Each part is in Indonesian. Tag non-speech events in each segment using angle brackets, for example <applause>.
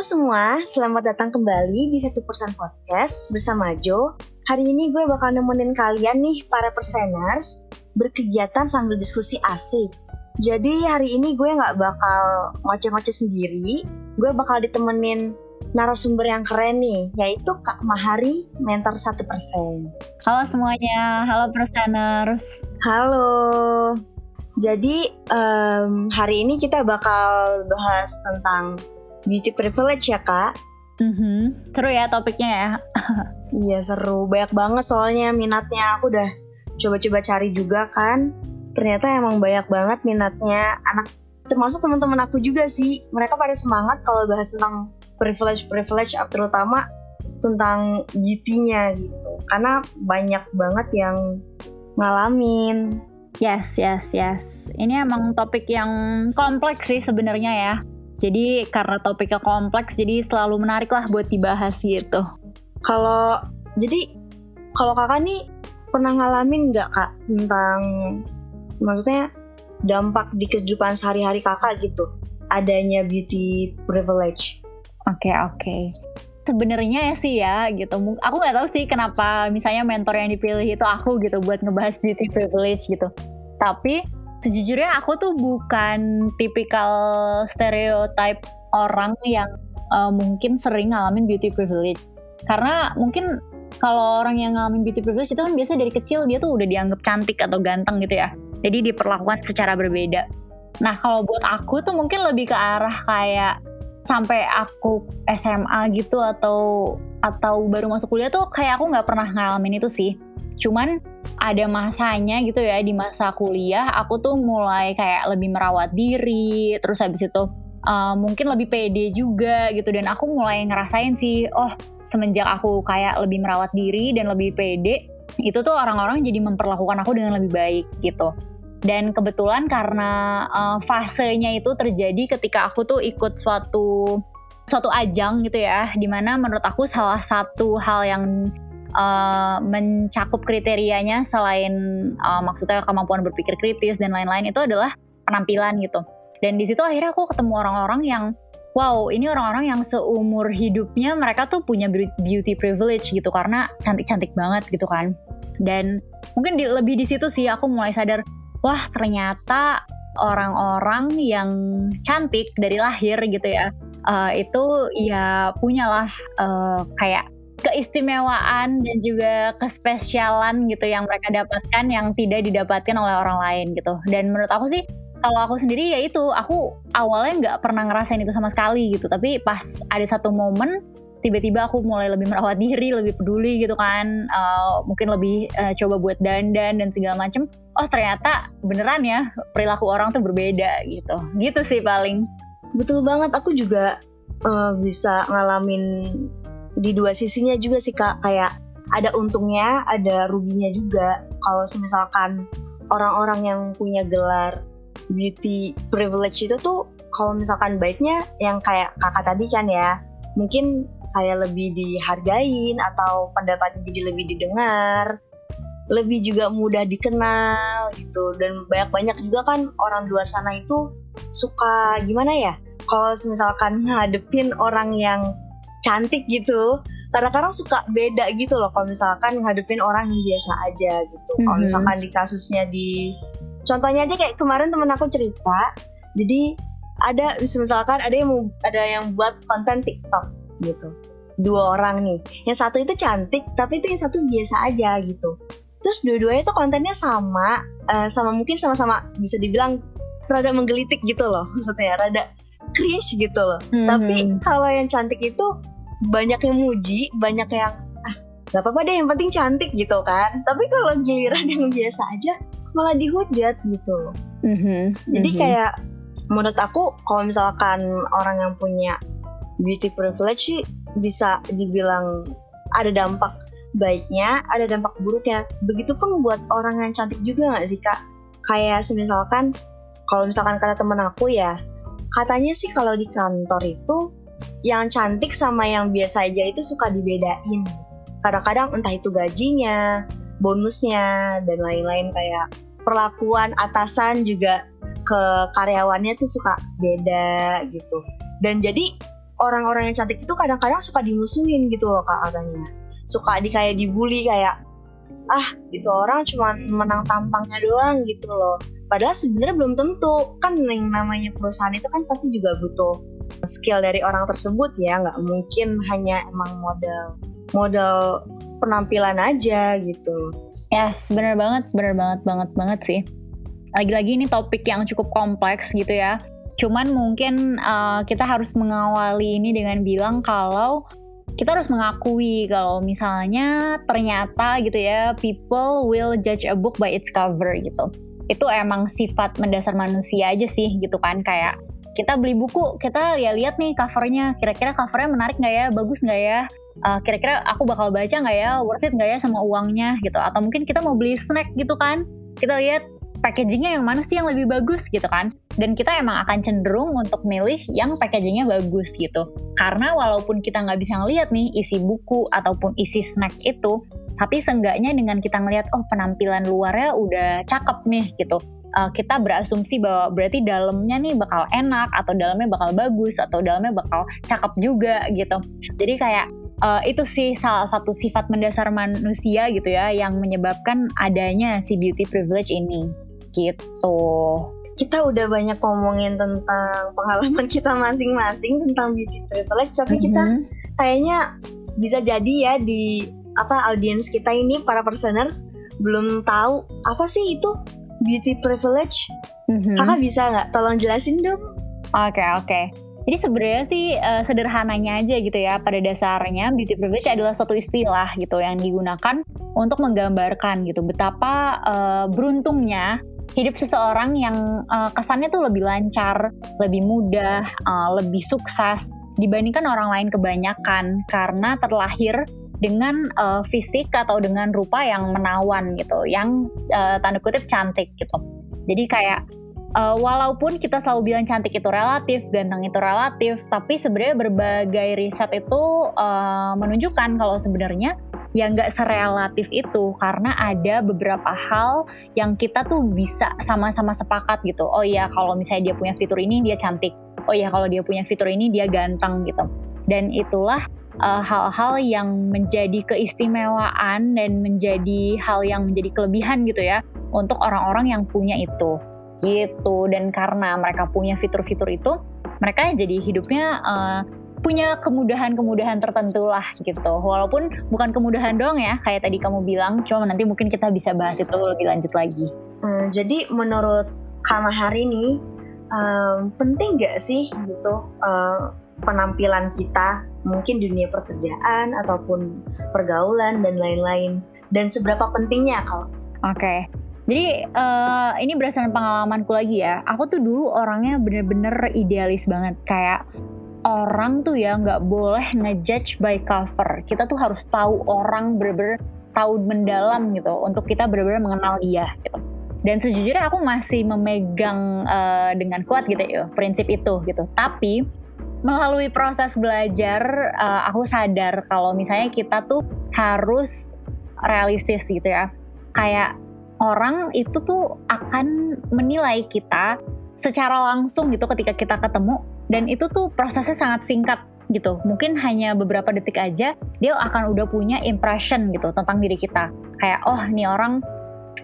Halo semua, selamat datang kembali di Satu Persen Podcast bersama Jo. Hari ini gue bakal nemenin kalian nih para perseners berkegiatan sambil diskusi asik. Jadi hari ini gue nggak bakal ngoceh-ngoceh sendiri, gue bakal ditemenin narasumber yang keren nih, yaitu Kak Mahari, mentor satu persen. Halo semuanya, halo perseners. Halo. Jadi um, hari ini kita bakal bahas tentang beauty privilege ya kak. Mm-hmm. Seru ya topiknya ya. <laughs> iya seru, banyak banget soalnya minatnya. Aku udah coba-coba cari juga kan. Ternyata emang banyak banget minatnya anak termasuk teman-teman aku juga sih. Mereka pada semangat kalau bahas tentang privilege-privilege terutama tentang beauty-nya gitu. Karena banyak banget yang ngalamin. Yes, yes, yes. Ini emang topik yang kompleks sih sebenarnya ya jadi karena topiknya kompleks, jadi selalu menarik lah buat dibahas gitu. Kalau jadi kalau kakak nih pernah ngalamin nggak kak tentang maksudnya dampak di kehidupan sehari-hari kakak gitu adanya beauty privilege? Oke okay, oke. Okay. Sebenarnya ya sih ya gitu. Aku nggak tahu sih kenapa misalnya mentor yang dipilih itu aku gitu buat ngebahas beauty privilege gitu. Tapi sejujurnya aku tuh bukan tipikal stereotype orang yang uh, mungkin sering ngalamin beauty privilege. Karena mungkin kalau orang yang ngalamin beauty privilege itu kan biasa dari kecil dia tuh udah dianggap cantik atau ganteng gitu ya. Jadi diperlakukan secara berbeda. Nah kalau buat aku tuh mungkin lebih ke arah kayak sampai aku SMA gitu atau atau baru masuk kuliah tuh kayak aku nggak pernah ngalamin itu sih. Cuman ada masanya gitu ya di masa kuliah aku tuh mulai kayak lebih merawat diri terus habis itu uh, mungkin lebih pede juga gitu. Dan aku mulai ngerasain sih oh semenjak aku kayak lebih merawat diri dan lebih pede itu tuh orang-orang jadi memperlakukan aku dengan lebih baik gitu. Dan kebetulan karena uh, fasenya itu terjadi ketika aku tuh ikut suatu suatu ajang gitu ya di mana menurut aku salah satu hal yang uh, mencakup kriterianya selain uh, maksudnya kemampuan berpikir kritis dan lain-lain itu adalah penampilan gitu. Dan di situ akhirnya aku ketemu orang-orang yang wow ini orang-orang yang seumur hidupnya mereka tuh punya beauty privilege gitu karena cantik-cantik banget gitu kan. Dan mungkin di, lebih di situ sih aku mulai sadar wah ternyata orang-orang yang cantik dari lahir gitu ya uh, itu ya punyalah uh, kayak keistimewaan dan juga kespesialan gitu yang mereka dapatkan yang tidak didapatkan oleh orang lain gitu. Dan menurut aku sih kalau aku sendiri ya itu aku awalnya nggak pernah ngerasain itu sama sekali gitu. Tapi pas ada satu momen tiba-tiba aku mulai lebih merawat diri, lebih peduli gitu kan, uh, mungkin lebih uh, coba buat dandan dan segala macem. Oh ternyata beneran ya perilaku orang tuh berbeda gitu. Gitu sih paling. Betul banget. Aku juga uh, bisa ngalamin di dua sisinya juga sih kak. Kayak ada untungnya ada ruginya juga. Kalau misalkan orang-orang yang punya gelar beauty privilege itu tuh kalau misalkan baiknya yang kayak kakak tadi kan ya mungkin kayak lebih dihargain atau pendapatnya jadi lebih didengar lebih juga mudah dikenal gitu. Dan banyak-banyak juga kan orang luar sana itu suka gimana ya? Kalau misalkan <laughs> ngadepin orang yang cantik gitu. Kadang-kadang suka beda gitu loh kalau misalkan ngadepin orang yang biasa aja gitu. Kalau mhm. misalkan di kasusnya di contohnya aja kayak kemarin temen aku cerita jadi ada misalkan ada yang mau ada yang buat konten TikTok gitu. Dua orang nih. Yang satu itu cantik tapi itu yang satu biasa aja gitu. Terus dua-duanya tuh kontennya sama uh, sama mungkin sama-sama bisa dibilang rada menggelitik gitu loh. <laughs> Maksudnya rada cringe gitu loh. Mm -hmm. Tapi kalau yang cantik itu banyak yang muji, banyak yang ah gak apa-apa deh yang penting cantik gitu kan. Tapi kalau giliran yang biasa aja, malah dihujat gitu Mhm, jadi mhm. kayak menurut aku kalau misalkan orang yang punya beauty privilege sih bisa dibilang ada dampak baiknya, ada dampak buruknya. Begitupun buat orang yang cantik juga nggak sih kak? Kayak semisalkan kalau misalkan kata temen aku ya, katanya sih kalau di kantor itu yang cantik sama yang biasa aja itu suka dibedain. Kadang-kadang entah itu gajinya, bonusnya, dan lain-lain kayak perlakuan atasan juga ke karyawannya tuh suka beda gitu. Dan jadi orang-orang yang cantik itu kadang-kadang suka dimusuhin gitu loh kak katanya. Suka di kayak dibully kayak ah itu orang cuma menang tampangnya doang gitu loh. Padahal sebenarnya belum tentu kan yang namanya perusahaan itu kan pasti juga butuh skill dari orang tersebut ya nggak mungkin hanya emang modal modal penampilan aja gitu. Yes, bener banget, bener banget, banget, banget sih. Lagi-lagi ini topik yang cukup kompleks gitu ya. Cuman mungkin uh, kita harus mengawali ini dengan bilang kalau kita harus mengakui kalau misalnya ternyata gitu ya, people will judge a book by its cover gitu. Itu emang sifat mendasar manusia aja sih gitu kan, kayak kita beli buku, kita lihat-lihat nih covernya, kira-kira covernya menarik nggak ya, bagus nggak ya, uh, kira-kira aku bakal baca nggak ya, worth it nggak ya sama uangnya gitu. Atau mungkin kita mau beli snack gitu kan, kita lihat packagingnya yang mana sih yang lebih bagus gitu kan. Dan kita emang akan cenderung untuk milih yang packagingnya bagus gitu. Karena walaupun kita nggak bisa ngeliat nih isi buku ataupun isi snack itu, tapi seenggaknya dengan kita ngeliat oh penampilan luarnya udah cakep nih gitu uh, kita berasumsi bahwa berarti dalamnya nih bakal enak atau dalamnya bakal bagus atau dalamnya bakal cakep juga gitu. Jadi kayak uh, itu sih salah satu sifat mendasar manusia gitu ya yang menyebabkan adanya si beauty privilege ini gitu. Kita udah banyak ngomongin tentang pengalaman <laughs> kita masing-masing tentang beauty privilege, tapi kita Mhm. kayaknya bisa jadi ya di apa audiens kita ini para personers belum tahu apa sih itu beauty privilege. Mhm. Kakak bisa nggak tolong jelasin dong? Oke oke. Jadi sebenarnya sih eh, sederhananya aja gitu ya pada dasarnya beauty privilege adalah suatu istilah gitu yang digunakan untuk menggambarkan gitu betapa eh, beruntungnya hidup seseorang yang eh, kesannya tuh lebih lancar, lebih mudah, eh, lebih sukses dibandingkan orang lain kebanyakan karena terlahir dengan eh, fisik atau dengan rupa yang menawan gitu, yang eh, tanda kutip cantik gitu. Jadi kayak Uh, walaupun kita selalu bilang cantik itu relatif, ganteng itu relatif, tapi sebenarnya berbagai riset itu uh, menunjukkan kalau sebenarnya ya nggak serelatif itu karena ada beberapa hal yang kita tuh bisa sama-sama sepakat gitu. Oh iya kalau misalnya dia punya fitur ini dia cantik. Oh iya kalau dia punya fitur ini dia ganteng gitu. Dan itulah uh, hal-hal yang menjadi keistimewaan dan menjadi hal yang menjadi kelebihan gitu ya untuk orang-orang yang punya itu gitu. Dan karena mereka punya fitur-fitur itu mereka jadi hidupnya uh, punya kemudahan-kemudahan tertentu lah gitu. Walaupun bukan kemudahan doang ya kayak tadi kamu bilang cuma nanti mungkin kita bisa bahas itu lebih lanjut lagi. Hmm, jadi menurut Kama hari ini um, penting nggak sih gitu uh, penampilan kita mungkin dunia pekerjaan ataupun pergaulan dan lain-lain? Dan seberapa pentingnya kalau Oke. Jadi uh, ini berdasarkan pengalamanku lagi ya. Aku tuh dulu orangnya bener-bener idealis banget. Kayak orang tuh ya nggak boleh ngejudge by cover. Kita tuh harus tahu orang bener-bener tahu mendalam gitu. Untuk kita bener-bener mengenal dia gitu. Dan sejujurnya aku masih memegang uh, dengan kuat gitu ya prinsip itu gitu. Tapi melalui proses belajar, uh, aku sadar kalau misalnya kita tuh harus realistis gitu ya. Kayak orang itu tuh akan menilai kita secara langsung gitu ketika kita ketemu. Dan itu tuh prosesnya sangat singkat gitu. Mungkin hanya beberapa detik aja dia akan udah punya impression gitu tentang diri kita. Kayak oh nih orang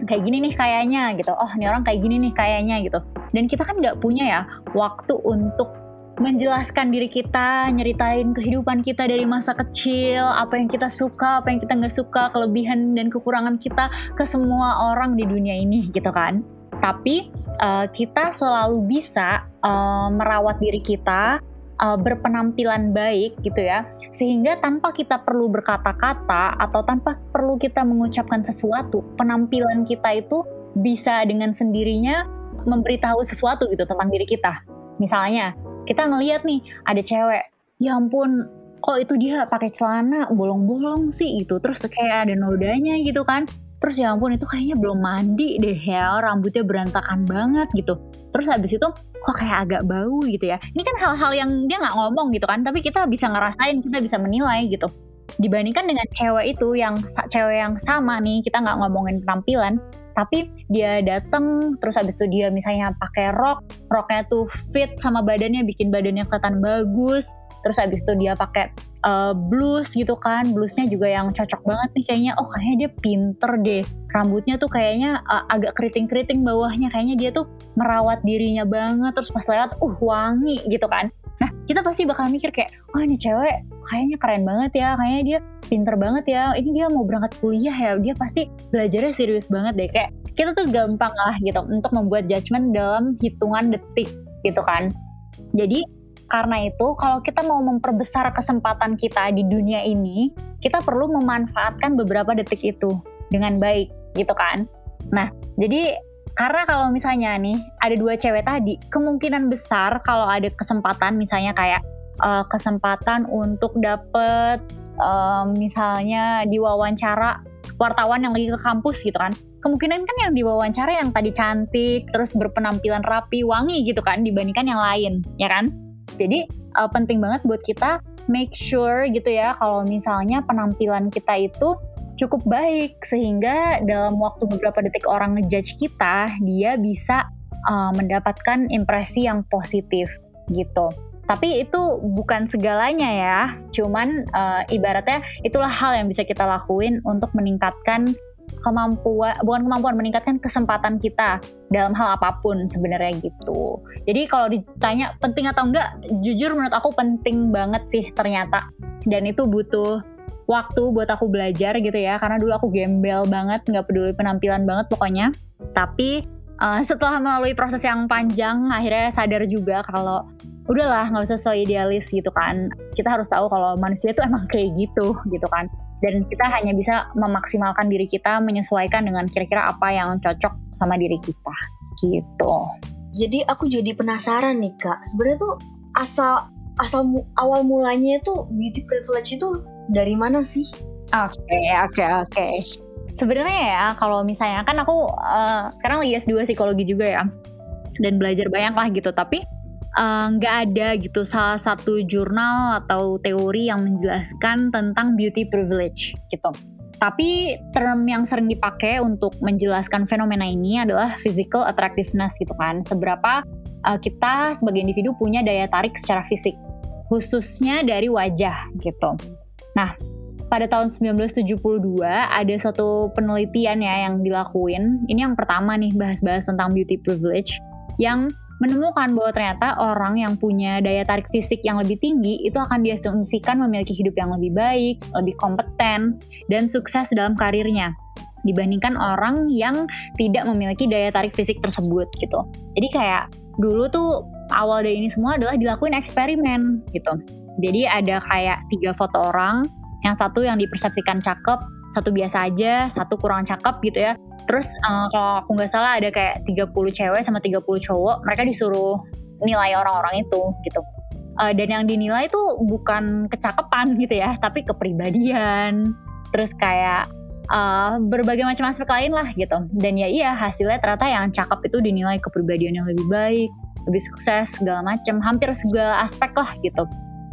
kayak gini nih kayaknya gitu. Oh nih orang kayak gini nih kayaknya gitu. Dan kita kan nggak punya ya waktu untuk menjelaskan diri kita, nyeritain kehidupan kita dari masa kecil, apa yang kita suka, apa yang kita nggak suka, kelebihan dan kekurangan kita ke semua orang di dunia ini gitu kan. Tapi uh, kita selalu bisa uh, merawat diri kita, uh, berpenampilan baik gitu ya, sehingga tanpa kita perlu berkata-kata atau tanpa perlu kita mengucapkan sesuatu, penampilan kita itu bisa dengan sendirinya memberitahu sesuatu gitu tentang diri kita. Misalnya, kita ngeliat nih ada cewek, ya ampun kok itu dia pakai celana? Bolong-bolong sih itu terus kayak ada nodanya gitu kan. Terus ya ampun itu kayaknya belum mandi deh ya rambutnya berantakan banget gitu. Terus habis itu kok kayak agak bau gitu ya. Ini kan hal-hal yang dia nggak ngomong gitu kan tapi kita bisa ngerasain kita bisa menilai gitu. Dibandingkan dengan cewek itu yang cewek yang sama nih kita nggak ngomongin penampilan tapi dia dateng terus habis itu dia misalnya pakai rok roknya tuh fit sama badannya bikin badannya kelihatan bagus. Terus habis itu dia pakai uh, blus gitu kan. Blusnya juga yang cocok banget nih kayaknya. Oh kayaknya dia pinter deh. Rambutnya tuh kayaknya uh, agak keriting-keriting bawahnya. Kayaknya dia tuh merawat dirinya banget. Terus pas lewat uh wangi gitu kan. Nah, kita pasti bakal mikir kayak, oh, ini cewek kayaknya keren banget ya, kayaknya dia pinter banget ya, ini dia mau berangkat kuliah ya, dia pasti belajarnya serius banget deh. Kayak kita tuh gampang lah gitu untuk membuat judgement dalam hitungan detik gitu kan. Jadi karena itu kalau kita mau memperbesar kesempatan kita di dunia ini, kita perlu memanfaatkan beberapa detik itu dengan baik gitu kan. Nah, jadi karena kalau misalnya nih ada dua cewek tadi, kemungkinan besar kalau ada kesempatan misalnya kayak uh, kesempatan untuk dapet uh, misalnya diwawancara wartawan yang lagi ke kampus gitu kan. Kemungkinan kan yang diwawancara yang tadi cantik, terus berpenampilan rapi, wangi gitu kan dibandingkan yang lain, ya kan? Jadi uh, penting banget buat kita make sure gitu ya kalau misalnya penampilan kita itu cukup baik sehingga dalam waktu beberapa detik orang ngejudge kita dia bisa uh, mendapatkan impresi yang positif gitu. Tapi itu bukan segalanya ya, cuman uh, ibaratnya itulah hal yang bisa kita lakuin untuk meningkatkan kemampuan bukan kemampuan meningkatkan kesempatan kita dalam hal apa pun sebenarnya gitu. Jadi kalau ditanya penting atau enggak, jujur menurut aku penting banget sih ternyata. Dan itu butuh waktu buat aku belajar gitu ya karena dulu aku gembel banget nggak peduli penampilan banget pokoknya tapi uh, setelah melalui proses yang panjang akhirnya sadar juga kalau udahlah nggak usah so idealis gitu kan kita harus tahu kalau manusia itu emang kayak gitu gitu kan dan kita hanya bisa memaksimalkan diri kita menyesuaikan dengan kira-kira apa yang cocok sama diri kita gitu jadi aku jadi penasaran nih kak sebenarnya tuh asal asal mu, awal mulanya itu beauty privilege itu dari mana sih? Oke, okay, oke, okay, oke. Okay. Sebenarnya ya, kalau misalnya kan aku uh, sekarang lagi S2 psikologi juga ya. Dan belajar banyak lah gitu, tapi nggak uh, ada gitu salah satu jurnal atau teori yang menjelaskan tentang beauty privilege gitu. Tapi term yang sering dipakai untuk menjelaskan fenomena ini adalah physical attractiveness gitu kan. Seberapa uh, kita sebagai individu punya daya tarik secara fisik, khususnya dari wajah gitu. Nah, pada tahun 1972 ada satu penelitian ya yang dilakuin. Ini yang pertama nih bahas-bahas tentang beauty privilege yang menemukan bahwa ternyata orang yang punya daya tarik fisik yang lebih tinggi itu akan diasumsikan memiliki hidup yang lebih baik, lebih kompeten, dan sukses dalam karirnya dibandingkan orang yang tidak memiliki daya tarik fisik tersebut gitu. Jadi kayak dulu tuh awal dari ini semua adalah dilakuin eksperimen gitu. Jadi ada kayak tiga foto orang, yang satu yang dipersepsikan cakep, satu biasa aja, satu kurang cakep gitu ya. Terus uh, kalau aku nggak salah ada kayak 30 cewek sama 30 cowok, mereka disuruh nilai orang-orang itu gitu. Uh, dan yang dinilai itu bukan kecakepan gitu ya, tapi kepribadian. Terus kayak uh, berbagai macam aspek lain lah gitu. Dan ya iya hasilnya ternyata yang cakep itu dinilai kepribadian yang lebih baik, lebih sukses segala macam, hampir segala aspek lah gitu.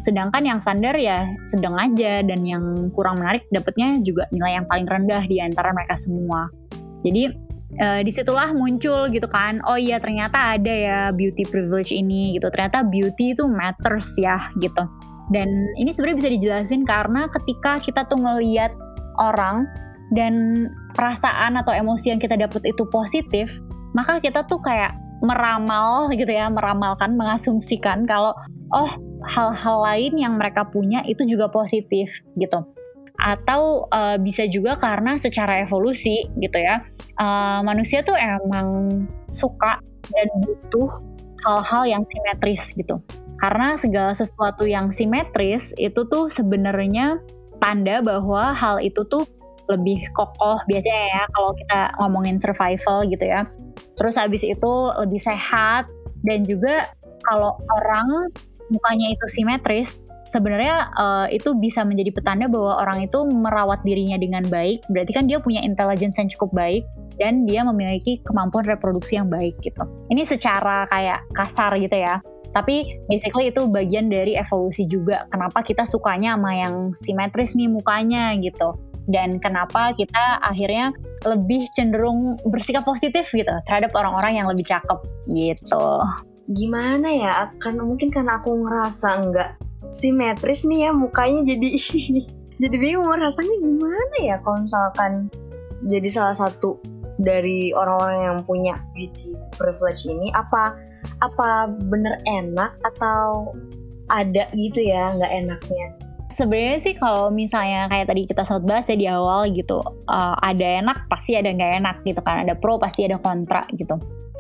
Sedangkan yang standar ya sedang aja dan yang kurang menarik dapatnya juga nilai yang paling rendah di antara mereka semua. Jadi uh, di situlah muncul gitu kan, oh iya ternyata ada ya beauty privilege ini gitu. Ternyata beauty itu matters ya gitu. Dan ini sebenarnya bisa dijelasin karena ketika kita tuh ngeliat orang dan perasaan atau emosi yang kita dapat itu positif, maka kita tuh kayak meramal gitu ya, meramalkan, mengasumsikan kalau oh hal-hal lain yang mereka punya itu juga positif gitu atau uh, bisa juga karena secara evolusi gitu ya uh, manusia tuh emang suka dan butuh hal-hal yang simetris gitu karena segala sesuatu yang simetris itu tuh sebenarnya tanda bahwa hal itu tuh lebih kokoh biasanya ya kalau kita ngomongin survival gitu ya. Terus habis itu lebih sehat dan juga kalau orang mukanya itu simetris, sebenarnya uh, itu bisa menjadi petanda bahwa orang itu merawat dirinya dengan baik. Berarti kan dia punya intelligence yang cukup baik dan dia memiliki kemampuan reproduksi yang baik gitu. Ini secara kayak kasar gitu ya. Tapi basically itu bagian dari evolusi juga. Kenapa kita sukanya sama yang simetris nih mukanya gitu. Dan kenapa kita akhirnya lebih cenderung bersikap positif gitu terhadap orang-orang yang lebih cakep gitu. Gimana ya? Kan mungkin karena aku ngerasa enggak simetris nih ya mukanya jadi <laughs> jadi bingung rasanya gimana ya kalau misalkan jadi salah satu dari orang-orang yang punya beauty privilege ini? Apa apa bener enak atau ada gitu ya nggak enaknya? Sebenarnya sih kalau misalnya kayak tadi kita sempat bahas ya di awal gitu uh, ada enak pasti ada nggak enak gitu kan. Ada pro pasti ada kontra gitu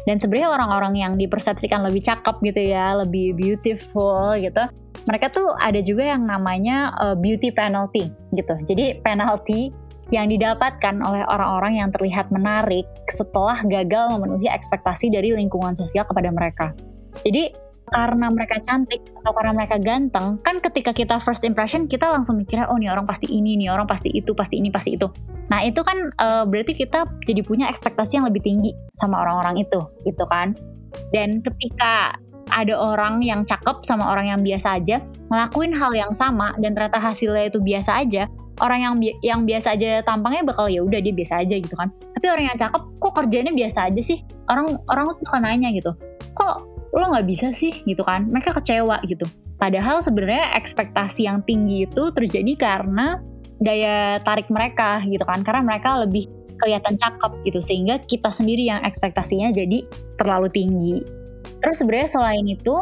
dan sebenarnya orang-orang yang dipersepsikan lebih cakep gitu ya lebih beautiful gitu mereka tuh ada juga yang namanya uh, beauty penalty gitu. Jadi penalty yang didapatkan oleh orang-orang yang terlihat menarik setelah gagal memenuhi ekspektasi dari lingkungan sosial kepada mereka. Jadi karena mereka cantik atau karena mereka ganteng, kan ketika kita first impression kita langsung mikirnya oh nih orang pasti ini, nih orang pasti itu, pasti ini, pasti itu. Nah itu kan uh, berarti kita jadi punya ekspektasi yang lebih tinggi sama orang-orang itu, gitu kan? Dan ketika ada orang yang cakep sama orang yang biasa aja ngelakuin hal yang sama dan ternyata hasilnya itu biasa aja orang yang bi yang biasa aja tampangnya bakal ya udah dia biasa aja gitu kan tapi orang yang cakep kok kerjanya biasa aja sih orang orang tuh kan nanya gitu kok lo nggak bisa sih gitu kan? Mereka kecewa gitu. Padahal sebenarnya ekspektasi yang tinggi itu terjadi karena daya tarik mereka gitu kan? Karena mereka lebih kelihatan cakep gitu. Sehingga kita sendiri yang ekspektasinya jadi terlalu tinggi. Terus sebenarnya selain itu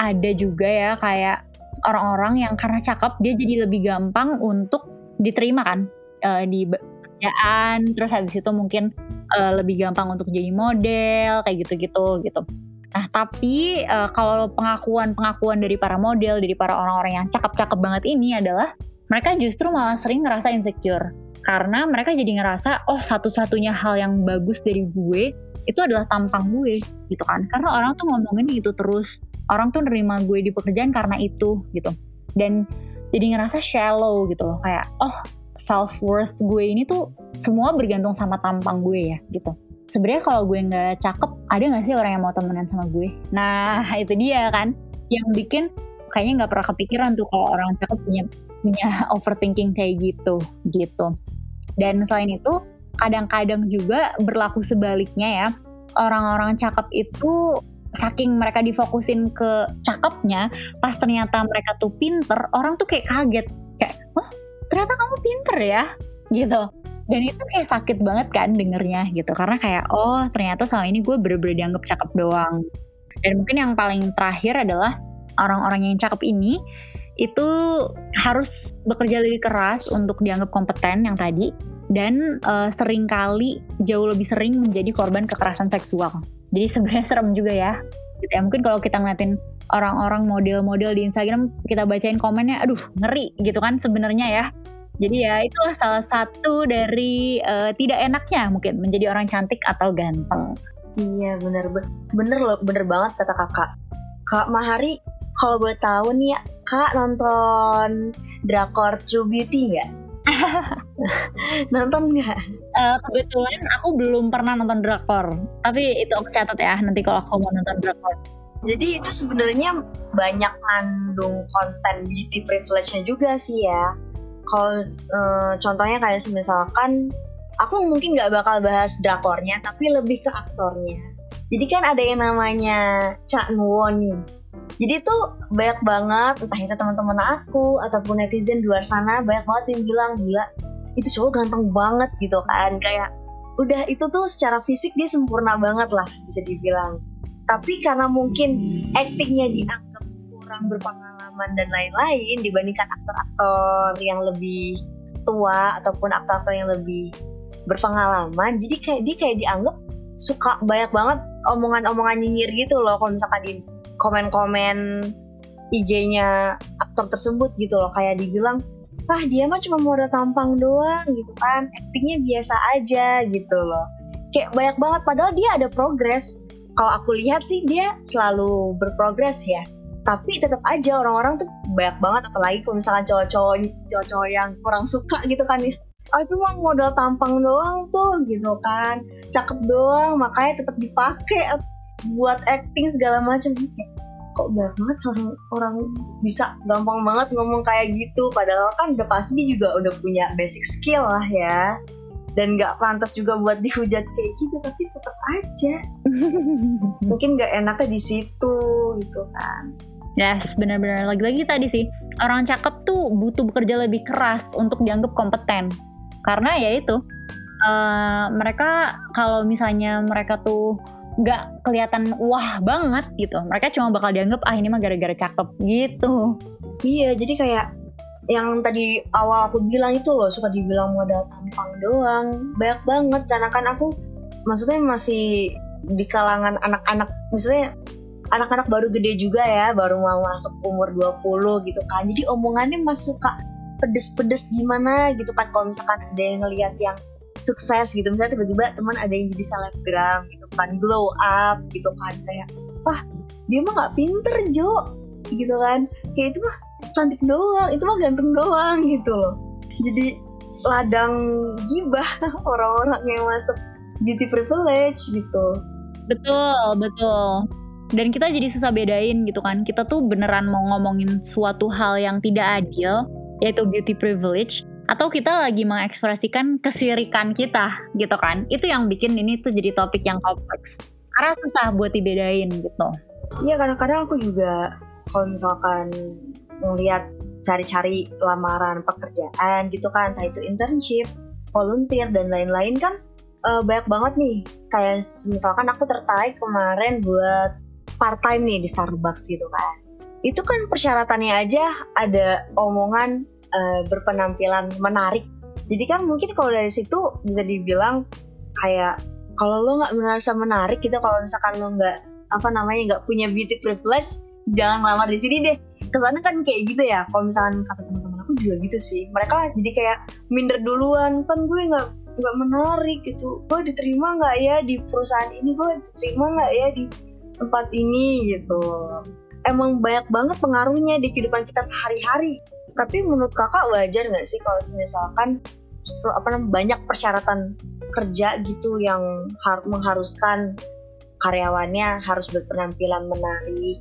ada juga ya kayak orang-orang yang karena cakep dia jadi lebih gampang untuk diterima kan? Uh, di pekerjaan terus habis itu mungkin uh, lebih gampang untuk jadi model kayak gitu-gitu gitu. Nah tapi uh, kalau pengakuan-pengakuan dari para model dari para orang-orang yang cakep-cakep banget ini adalah mereka justru malah sering ngerasa insecure. Karena mereka jadi ngerasa oh satu-satunya hal yang bagus dari gue itu adalah tampang gue gitu kan. Karena orang tuh ngomongin itu terus. Orang tuh nerima gue di pekerjaan karena itu gitu. Dan jadi ngerasa shallow gitu loh. Kayak oh self worth gue ini tuh semua bergantung sama tampang gue ya gitu sebenarnya kalau gue nggak cakep ada nggak sih orang yang mau temenan sama gue nah <laughs> itu dia kan yang bikin kayaknya nggak pernah kepikiran tuh kalau orang cakep punya punya <laughs> overthinking kayak gitu gitu dan selain itu kadang-kadang juga berlaku sebaliknya ya. Orang-orang cakep itu saking mereka difokusin ke cakepnya, pas ternyata mereka tuh pinter, orang tuh kayak kaget. Kayak, oh ternyata kamu pinter ya? Gitu. Dan itu kayak sakit banget kan dengernya gitu. Karena kayak, oh ternyata selama ini gue bener-bener dianggap cakep doang. Dan mungkin yang paling terakhir adalah orang-orang yang cakep ini itu harus bekerja lebih keras untuk dianggap kompeten yang tadi dan uh, sering kali jauh lebih sering menjadi korban kekerasan seksual. Jadi sebenarnya serem juga ya. Gitu ya. Mungkin kalau kita ngeliatin orang-orang model-model di Instagram, kita bacain komennya, aduh ngeri gitu kan sebenarnya ya. Jadi ya itulah salah satu dari uh, tidak enaknya mungkin menjadi orang cantik atau ganteng. Iya bener bener loh bener banget kata kakak. Kak Mahari kalau boleh tahu nih ya kak nonton drakor True Beauty nggak? <laughs> nonton nggak? Uh, kebetulan aku belum pernah nonton drakor, tapi itu aku catat ya nanti kalau aku mau nonton drakor. Jadi itu sebenarnya banyak mengandung konten beauty privilege-nya juga sih ya. Kalau uh, contohnya kayak misalkan aku mungkin nggak bakal bahas drakornya, tapi lebih ke aktornya. Jadi kan ada yang namanya Cha Won jadi tuh banyak banget entah itu teman-teman aku ataupun netizen di luar sana banyak banget yang bilang gila itu cowok ganteng banget gitu kan. Kayak udah itu tuh secara fisik dia sempurna banget lah bisa dibilang. Tapi karena mungkin aktingnya dianggap kurang berpengalaman dan lain-lain dibandingkan aktor-aktor yang lebih tua ataupun aktor-aktor yang lebih berpengalaman. Jadi kayak dia kayak dianggap suka banyak banget omongan-omongan nyinyir gitu loh kalau misalkan di komen-komen IG-nya aktor tersebut gitu loh. Kayak dibilang ah dia mah cuma modal tampang doang gitu kan. Actingnya biasa aja gitu loh. Kayak banyak banget padahal dia ada progres. Kalau aku lihat sih dia selalu berprogres ya tapi tetap aja orang-orang tuh banyak banget apalagi kalau misalkan cowok-cowok cowok-cowok yang kurang suka gitu kan ya. Oh itu mah modal tampang doang tuh gitu kan. Cakep doang makanya tetap dipakai buat acting segala macam kok banyak banget orang orang bisa gampang banget ngomong kayak gitu. Padahal kan udah pasti juga udah punya basic skill lah ya. Dan nggak pantas juga buat dihujat kayak gitu tapi tetap aja <laughs> mungkin nggak enaknya di situ gitu kan. Yes, benar-benar. Lagi-lagi tadi sih orang cakep tuh butuh bekerja lebih keras untuk dianggap kompeten. Karena ya itu uh, mereka kalau misalnya mereka tuh nggak kelihatan wah banget gitu mereka cuma bakal dianggap ah ini mah gara-gara cakep gitu. Iya jadi kayak yang tadi awal aku bilang itu loh suka dibilang modal tampang doang. Banyak banget karena kan aku maksudnya masih di kalangan anak-anak misalnya anak-anak baru gede juga ya baru mau masuk umur 20 gitu kan. Jadi omongannya masih suka pedes-pedes gimana gitu kan kalau misalkan ada yang ngelihat yang sukses gitu. Misalnya tiba-tiba teman ada yang jadi selebgram gitu kan glow up gitu kan. Kayak wah dia mah nggak pinter Jo. Gitu kan. Kayak itu mah cantik doang itu mah ganteng doang gitu loh. Jadi ladang gibah <laughs> orang-orang yang masuk beauty privilege gitu betul betul. Dan kita jadi susah bedain gitu kan. Kita tuh beneran mau ngomongin suatu hal yang tidak adil yaitu beauty privilege atau kita lagi mengekspresikan kesirikan kita gitu kan. Itu yang bikin ini tuh jadi topik yang kompleks. Karena susah buat dibedain gitu. Iya kadang-kadang aku juga kalau misalkan ngelihat cari-cari lamaran pekerjaan gitu kan entah itu internship volunteer dan lain-lain kan uh, banyak banget nih. Kayak misalkan aku tertarik kemarin buat part time nih di Starbucks gitu kan. Itu kan persyaratannya aja ada omongan uh, berpenampilan menarik. Jadi kan mungkin kalau dari situ bisa dibilang kayak kalau lo nggak merasa menarik gitu kalau misalkan lo nggak apa namanya nggak punya beauty privilege jangan lamar di sini deh. Ke sana kan kayak gitu ya. Kalau misalkan kata teman-teman aku juga gitu sih. Mereka jadi kayak minder duluan. Kan gue nggak nggak menarik gitu. Gue diterima nggak ya di perusahaan ini? Gue diterima nggak ya di tempat ini gitu. Emang banyak banget pengaruhnya di kehidupan kita sehari-hari. Tapi menurut kakak wajar nggak sih kalau misalkan apa namanya banyak persyaratan kerja gitu yang harus mengharuskan karyawannya harus berpenampilan menarik?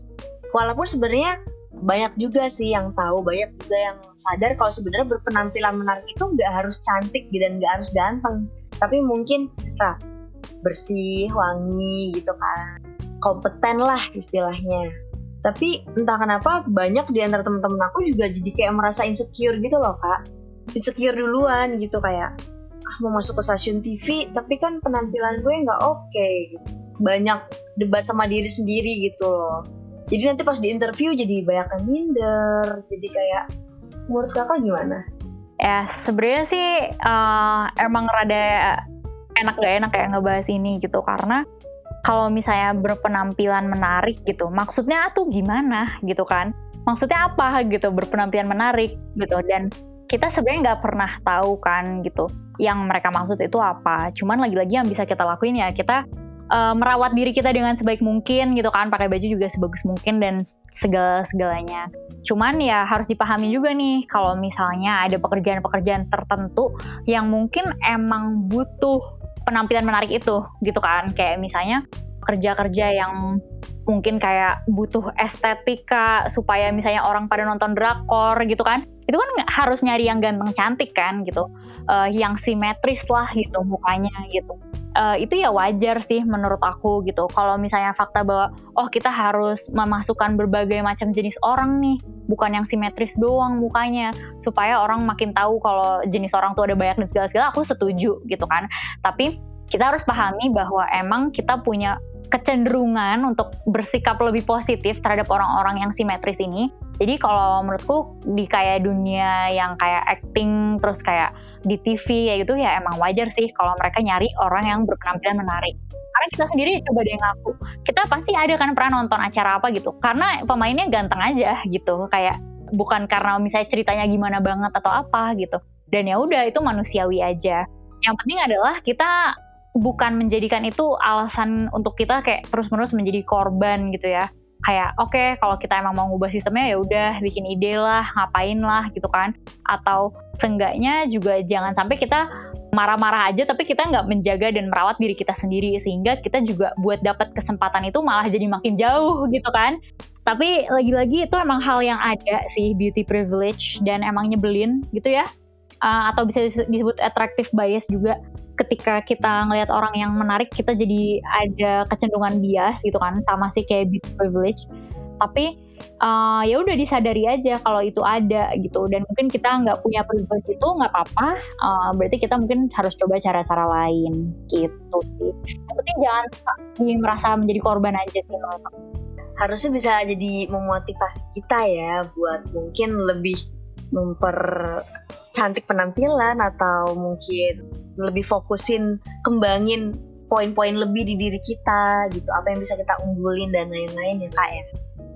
Walaupun sebenarnya banyak juga sih yang tahu banyak juga yang sadar kalau sebenarnya berpenampilan menarik itu nggak harus cantik dan nggak harus ganteng. Tapi mungkin nah, bersih wangi gitu kan. Kompeten lah istilahnya. Tapi entah kenapa banyak di antara teman-teman aku juga jadi kayak merasa insecure gitu loh kak. Insecure duluan gitu kayak ah mau masuk ke stasiun TV tapi kan penampilan gue nggak oke. Okay. banyak debat sama diri sendiri gitu loh jadi nanti pas di interview jadi banyak yang minder. Jadi kayak menurut kakak gimana? Ya sebenarnya sih uh, emang rada enak gak enak kayak ngebahas ini gitu. Karena kalau misalnya berpenampilan menarik gitu maksudnya tuh gimana gitu kan? Maksudnya apa gitu berpenampilan menarik gitu. Dan kita sebenarnya nggak pernah tahu kan gitu yang mereka maksud itu apa. Cuman lagi-lagi yang bisa kita lakuin ya kita uh, merawat diri kita dengan sebaik mungkin gitu kan pakai baju juga sebagus mungkin dan segala segalanya cuman ya harus dipahami juga nih kalau misalnya ada pekerjaan-pekerjaan tertentu yang mungkin emang butuh penampilan menarik itu gitu kan. Kayak misalnya kerja-kerja yang mungkin kayak butuh estetika supaya misalnya orang pada nonton drakor gitu kan. Itu kan harus nyari yang ganteng cantik kan gitu. Uh, yang simetris lah gitu mukanya gitu uh, itu ya wajar sih menurut aku gitu kalau misalnya fakta bahwa oh kita harus memasukkan berbagai macam jenis orang nih bukan yang simetris doang mukanya supaya orang makin tahu kalau jenis orang tuh ada banyak dan segala-segala aku setuju gitu kan tapi kita harus pahami bahwa emang kita punya kecenderungan untuk bersikap lebih positif terhadap orang-orang yang simetris ini. Jadi kalau menurutku di kayak dunia yang kayak acting terus kayak di TV ya gitu ya emang wajar sih kalau mereka nyari orang yang berpenampilan menarik. Karena kita sendiri coba deh ngaku, kita pasti ada kan pernah nonton acara apa gitu. Karena pemainnya ganteng aja gitu, kayak bukan karena misalnya ceritanya gimana banget atau apa gitu dan ya udah itu manusiawi aja yang penting adalah kita bukan menjadikan itu alasan untuk kita kayak terus-menerus menjadi korban gitu ya kayak oke okay, kalau kita emang mau ngubah sistemnya ya udah bikin ide lah ngapain lah gitu kan. Atau seenggaknya juga jangan sampai kita marah-marah aja tapi kita nggak menjaga dan merawat diri kita sendiri. Sehingga kita juga buat dapat kesempatan itu malah jadi makin jauh gitu kan. Tapi lagi-lagi itu emang hal yang ada sih beauty privilege dan emang nyebelin gitu ya. Uh, atau bisa disebut attractive bias juga ketika kita ngelihat orang yang menarik kita jadi ada kecenderungan bias gitu kan sama sih kayak beauty privilege tapi uh, ya udah disadari aja kalau itu ada gitu. Dan mungkin kita nggak punya privilege itu nggak apa-apa. Uh, berarti kita mungkin harus coba cara-cara lain gitu sih. Yang penting jangan merasa menjadi korban aja sih harusnya bisa jadi memotivasi kita ya buat mungkin lebih memper cantik penampilan atau mungkin lebih fokusin kembangin poin-poin lebih di diri kita gitu apa yang bisa kita unggulin dan lain-lain ya kak ya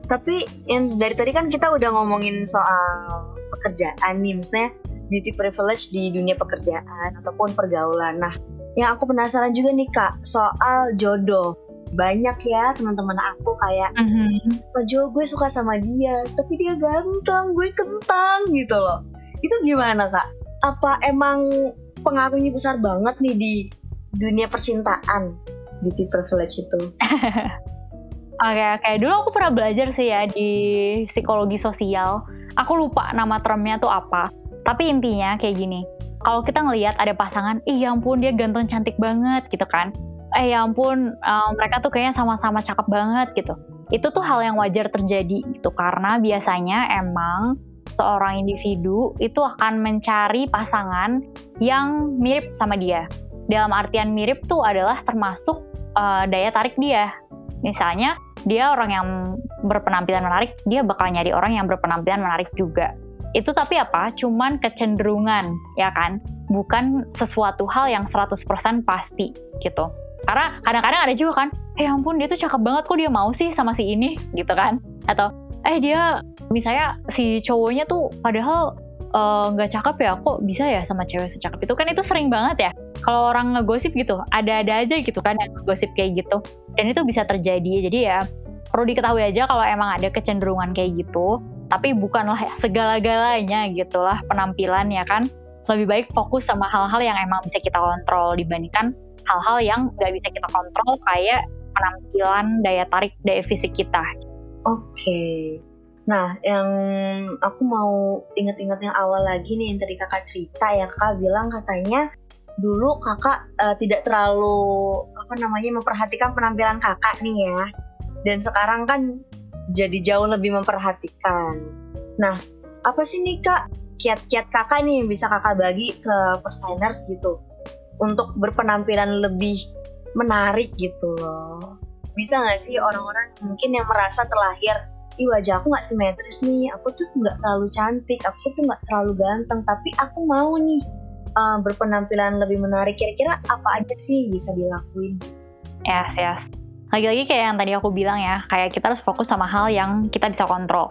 tapi yang dari tadi kan kita udah ngomongin soal pekerjaan nih, maksudnya beauty privilege di dunia pekerjaan ataupun pergaulan. Nah, yang aku penasaran juga nih kak soal jodoh. Banyak ya teman-teman aku kayak, mm-hmm. Pak Jo gue suka sama dia, tapi dia ganteng, gue kentang gitu loh. Itu gimana kak? Apa emang pengaruhnya besar banget nih di dunia percintaan beauty privilege itu? <laughs> Oke okay. Okay. Dulu aku pernah belajar sih ya di psikologi sosial. Aku lupa nama termnya tuh apa. Tapi intinya kayak gini. Kalau kita ngelihat ada pasangan, ih ya ampun dia ganteng cantik banget gitu kan. Eh ya ampun um, mereka tuh kayaknya sama-sama cakep banget gitu. Itu tuh hal yang wajar terjadi gitu karena biasanya emang seorang individu itu akan mencari pasangan yang mirip sama dia. Dalam artian mirip tuh adalah termasuk uh, daya tarik dia. Misalnya dia orang yang berpenampilan menarik, dia bakal nyari orang yang berpenampilan menarik juga. Itu tapi apa? Cuman kecenderungan, ya kan? Bukan sesuatu hal yang 100% pasti gitu. Karena kadang-kadang ada juga kan, eh ampun dia tuh cakep banget kok dia mau sih sama si ini gitu kan. Atau eh dia misalnya si cowoknya tuh padahal eh, nggak uh, cakep ya kok bisa ya sama cewek secakep itu kan itu sering banget ya kalau orang ngegosip gitu ada-ada aja gitu kan yang ngegosip kayak gitu dan itu bisa terjadi jadi ya perlu diketahui aja kalau emang ada kecenderungan kayak gitu tapi bukanlah <laughs> segala-galanya gitulah penampilan ya kan lebih baik fokus sama hal-hal yang emang bisa kita kontrol dibandingkan hal-hal yang nggak bisa kita kontrol kayak penampilan daya tarik daya fisik kita. Oke. Okay. Nah, yang aku mau inget-inget yang awal lagi nih yang tadi kakak cerita ya kakak bilang katanya dulu kakak uh, tidak terlalu apa namanya memperhatikan penampilan kakak nih ya. Dan sekarang kan jadi jauh lebih memperhatikan. Nah apa sih nih kak kiat-kiat kakak nih yang bisa kakak bagi ke persigners gitu? Untuk berpenampilan lebih menarik gitu loh. Bisa nggak sih orang-orang mungkin yang merasa terlahir Ih wajah aku nggak simetris nih, aku tuh nggak terlalu cantik, aku tuh nggak terlalu ganteng, tapi aku mau nih uh, berpenampilan lebih menarik. Kira-kira apa aja sih bisa dilakuin? Yes yes. Lagi-lagi kayak yang tadi aku bilang ya kayak kita harus fokus sama hal yang kita bisa kontrol.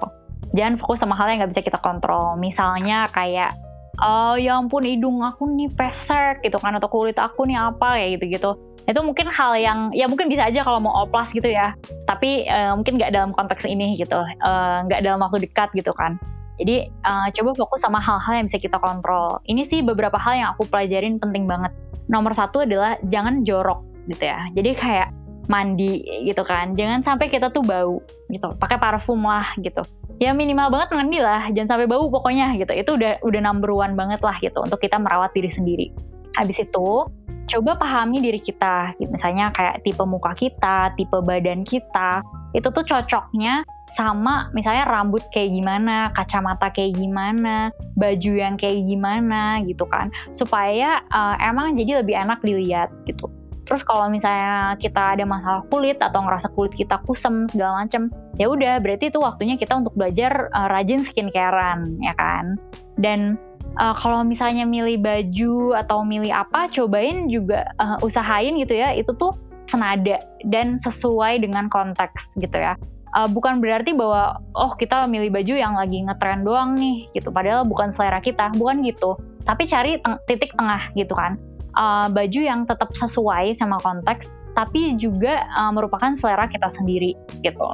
Jangan fokus sama hal yang nggak bisa kita kontrol. Misalnya kayak oh ya ampun hidung aku nih pesek gitu kan atau kulit aku nih apa kayak gitu-gitu itu mungkin hal yang ya mungkin bisa aja kalau mau oplas gitu ya tapi uh, mungkin nggak dalam konteks ini gitu eh, nggak uh, dalam waktu dekat gitu kan jadi uh, coba fokus sama hal-hal yang bisa kita kontrol. Ini sih beberapa hal yang aku pelajarin penting banget. Nomor satu adalah jangan jorok gitu ya. Jadi kayak mandi gitu kan. Jangan sampai kita tuh bau gitu. Pakai parfum lah gitu. Ya minimal banget mandi lah. Jangan sampai bau pokoknya gitu. Itu udah udah number one banget lah gitu untuk kita merawat diri sendiri. Habis itu coba pahami diri kita. Misalnya kayak tipe muka kita, tipe badan kita. Itu tuh cocoknya sama misalnya rambut kayak gimana, kacamata kayak gimana, baju yang kayak gimana gitu kan, supaya uh, emang jadi lebih enak dilihat gitu. Terus kalau misalnya kita ada masalah kulit atau ngerasa kulit kita kusem segala macem, ya udah berarti itu waktunya kita untuk belajar uh, rajin skincarean ya kan. Dan uh, kalau misalnya milih baju atau milih apa, cobain juga uh, usahain gitu ya, itu tuh senada dan sesuai dengan konteks gitu ya. Uh, bukan berarti bahwa oh kita milih baju yang lagi ngetren doang nih gitu. Padahal bukan selera kita bukan gitu. Tapi cari teng titik tengah gitu kan. Uh, baju yang tetap sesuai sama konteks tapi juga uh, merupakan selera kita sendiri gitu.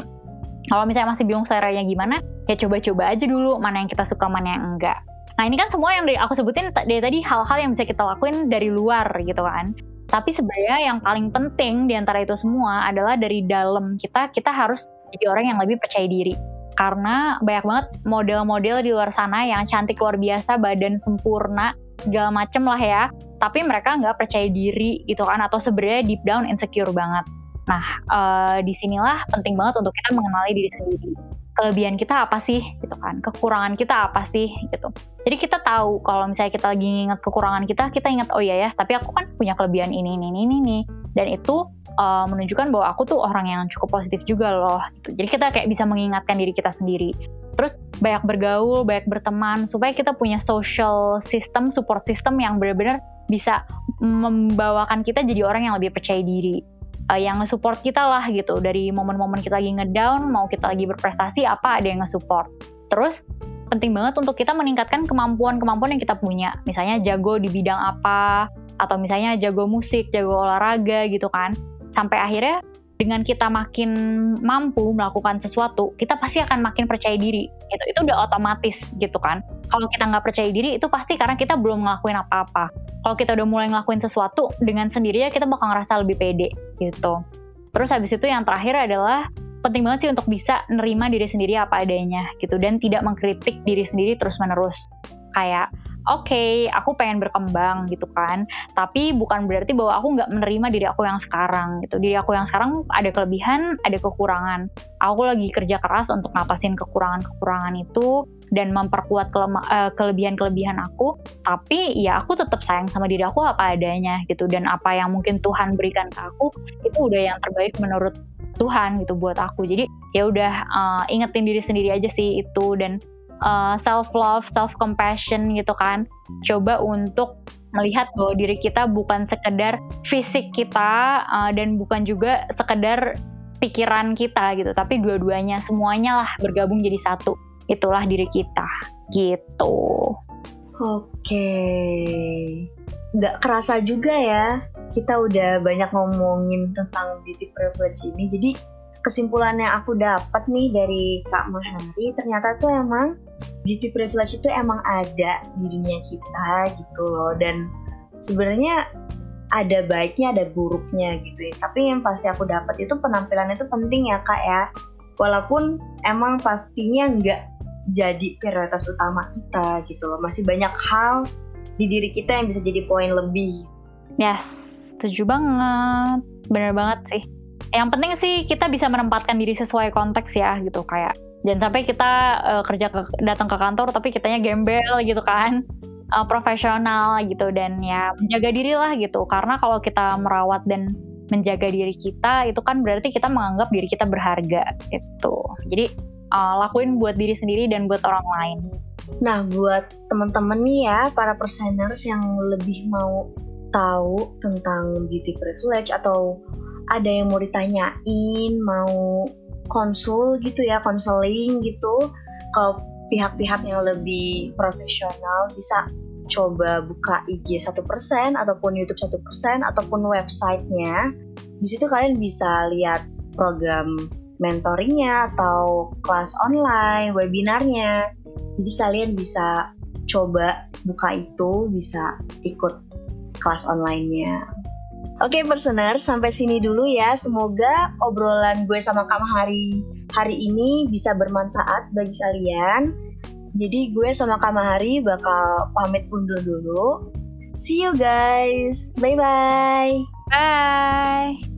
Kalau misalnya masih bingung seleranya gimana ya coba-coba aja dulu mana yang kita suka mana yang enggak nah ini kan semua yang dari aku sebutin dari tadi hal-hal yang bisa kita lakuin dari luar gitu kan. Tapi sebenarnya yang paling penting di antara itu semua adalah dari dalam kita, kita harus jadi orang yang lebih percaya diri. Karena banyak banget model-model di luar sana yang cantik luar biasa badan sempurna segala macem lah ya. Tapi mereka nggak percaya diri gitu kan atau sebenarnya deep down insecure banget. Nah uh, di sinilah penting banget untuk kita mengenali diri sendiri kelebihan kita apa sih gitu kan? Kekurangan kita apa sih gitu. Jadi kita tahu kalau misalnya kita lagi ingat kekurangan kita kita ingat oh iya ya tapi aku kan punya kelebihan ini ini ini ini. Dan itu uh, menunjukkan bahwa aku tuh orang yang cukup positif juga loh gitu. jadi kita kayak bisa mengingatkan diri kita sendiri. Terus banyak bergaul banyak berteman supaya kita punya social system support system yang benar-benar bisa membawakan kita jadi orang yang lebih percaya diri uh, yang nge-support kita lah gitu. Dari momen-momen kita lagi ngedown mau kita lagi berprestasi apa ada yang nge-support. Terus penting banget untuk kita meningkatkan kemampuan-kemampuan yang kita punya. Misalnya jago di bidang apa atau misalnya jago musik jago olahraga gitu kan. Sampai akhirnya dengan kita makin mampu melakukan sesuatu, kita pasti akan makin percaya diri. Gitu. Itu udah otomatis gitu kan. Kalau kita nggak percaya diri, itu pasti karena kita belum ngelakuin apa-apa. Kalau kita udah mulai ngelakuin sesuatu, dengan sendirinya kita bakal ngerasa lebih pede gitu. Terus habis itu yang terakhir adalah penting banget sih untuk bisa nerima diri sendiri apa adanya gitu dan tidak mengkritik diri sendiri terus-menerus. Kayak oke okay, aku pengen berkembang gitu kan. Tapi bukan berarti bahwa aku nggak menerima diri aku yang sekarang gitu. Diri aku yang sekarang ada kelebihan ada kekurangan. Aku lagi kerja keras untuk ngatasin kekurangan-kekurangan itu dan memperkuat uh, kelebihan-kelebihan aku. Tapi ya aku tetap sayang sama diri aku apa adanya gitu. Dan apa yang mungkin Tuhan berikan ke aku itu udah yang terbaik menurut Tuhan gitu buat aku. Jadi ya udah uh, ingetin diri sendiri aja sih itu. Dan uh, self love, self compassion gitu kan. Coba untuk melihat bahwa diri kita bukan sekedar fisik kita uh, dan bukan juga sekedar pikiran kita gitu, tapi dua-duanya semuanya lah bergabung jadi satu. Itulah diri kita gitu. Oke. Nggak kerasa juga ya, kita udah banyak ngomongin tentang beauty privilege ini. Jadi kesimpulan yang aku dapat nih dari Kak Mahari ternyata tuh emang beauty privilege itu emang ada di dunia kita gitu loh. Dan sebenarnya ada baiknya ada buruknya gitu ya. Tapi yang pasti aku dapat itu penampilan itu penting ya kak ya. Walaupun emang pastinya nggak jadi prioritas utama kita gitu loh. Masih banyak hal di diri kita yang bisa jadi poin lebih. Yes setuju banget. Bener banget sih yang penting sih kita bisa menempatkan diri sesuai konteks ya gitu. Kayak jangan sampai kita uh, kerja ke, datang ke kantor tapi kitanya gembel gitu kan. Uh, <laughs> profesional gitu. Dan ya menjaga diri lah gitu. Karena kalau kita merawat dan menjaga diri kita itu kan berarti kita menganggap diri kita berharga gitu. Jadi uh, lakuin buat diri sendiri dan buat orang lain. Nah buat teman-teman nih ya para perseners yang lebih mau tahu tentang beauty privilege atau ada yang mau ditanyain, mau konsul gitu ya, konseling gitu. Kalau pihak-pihak yang lebih profesional bisa coba buka IG 1% ataupun YouTube 1% ataupun websitenya. Di situ kalian bisa lihat program mentoringnya atau kelas online, webinarnya. Jadi kalian bisa coba buka itu, bisa ikut kelas online-nya. Oke personer, sampai sini dulu ya. Semoga obrolan gue sama Kak Mahari hari ini bisa bermanfaat bagi kalian. Jadi gue sama Kak Mahari bakal pamit undur dulu. See you guys. Bye-bye. Bye.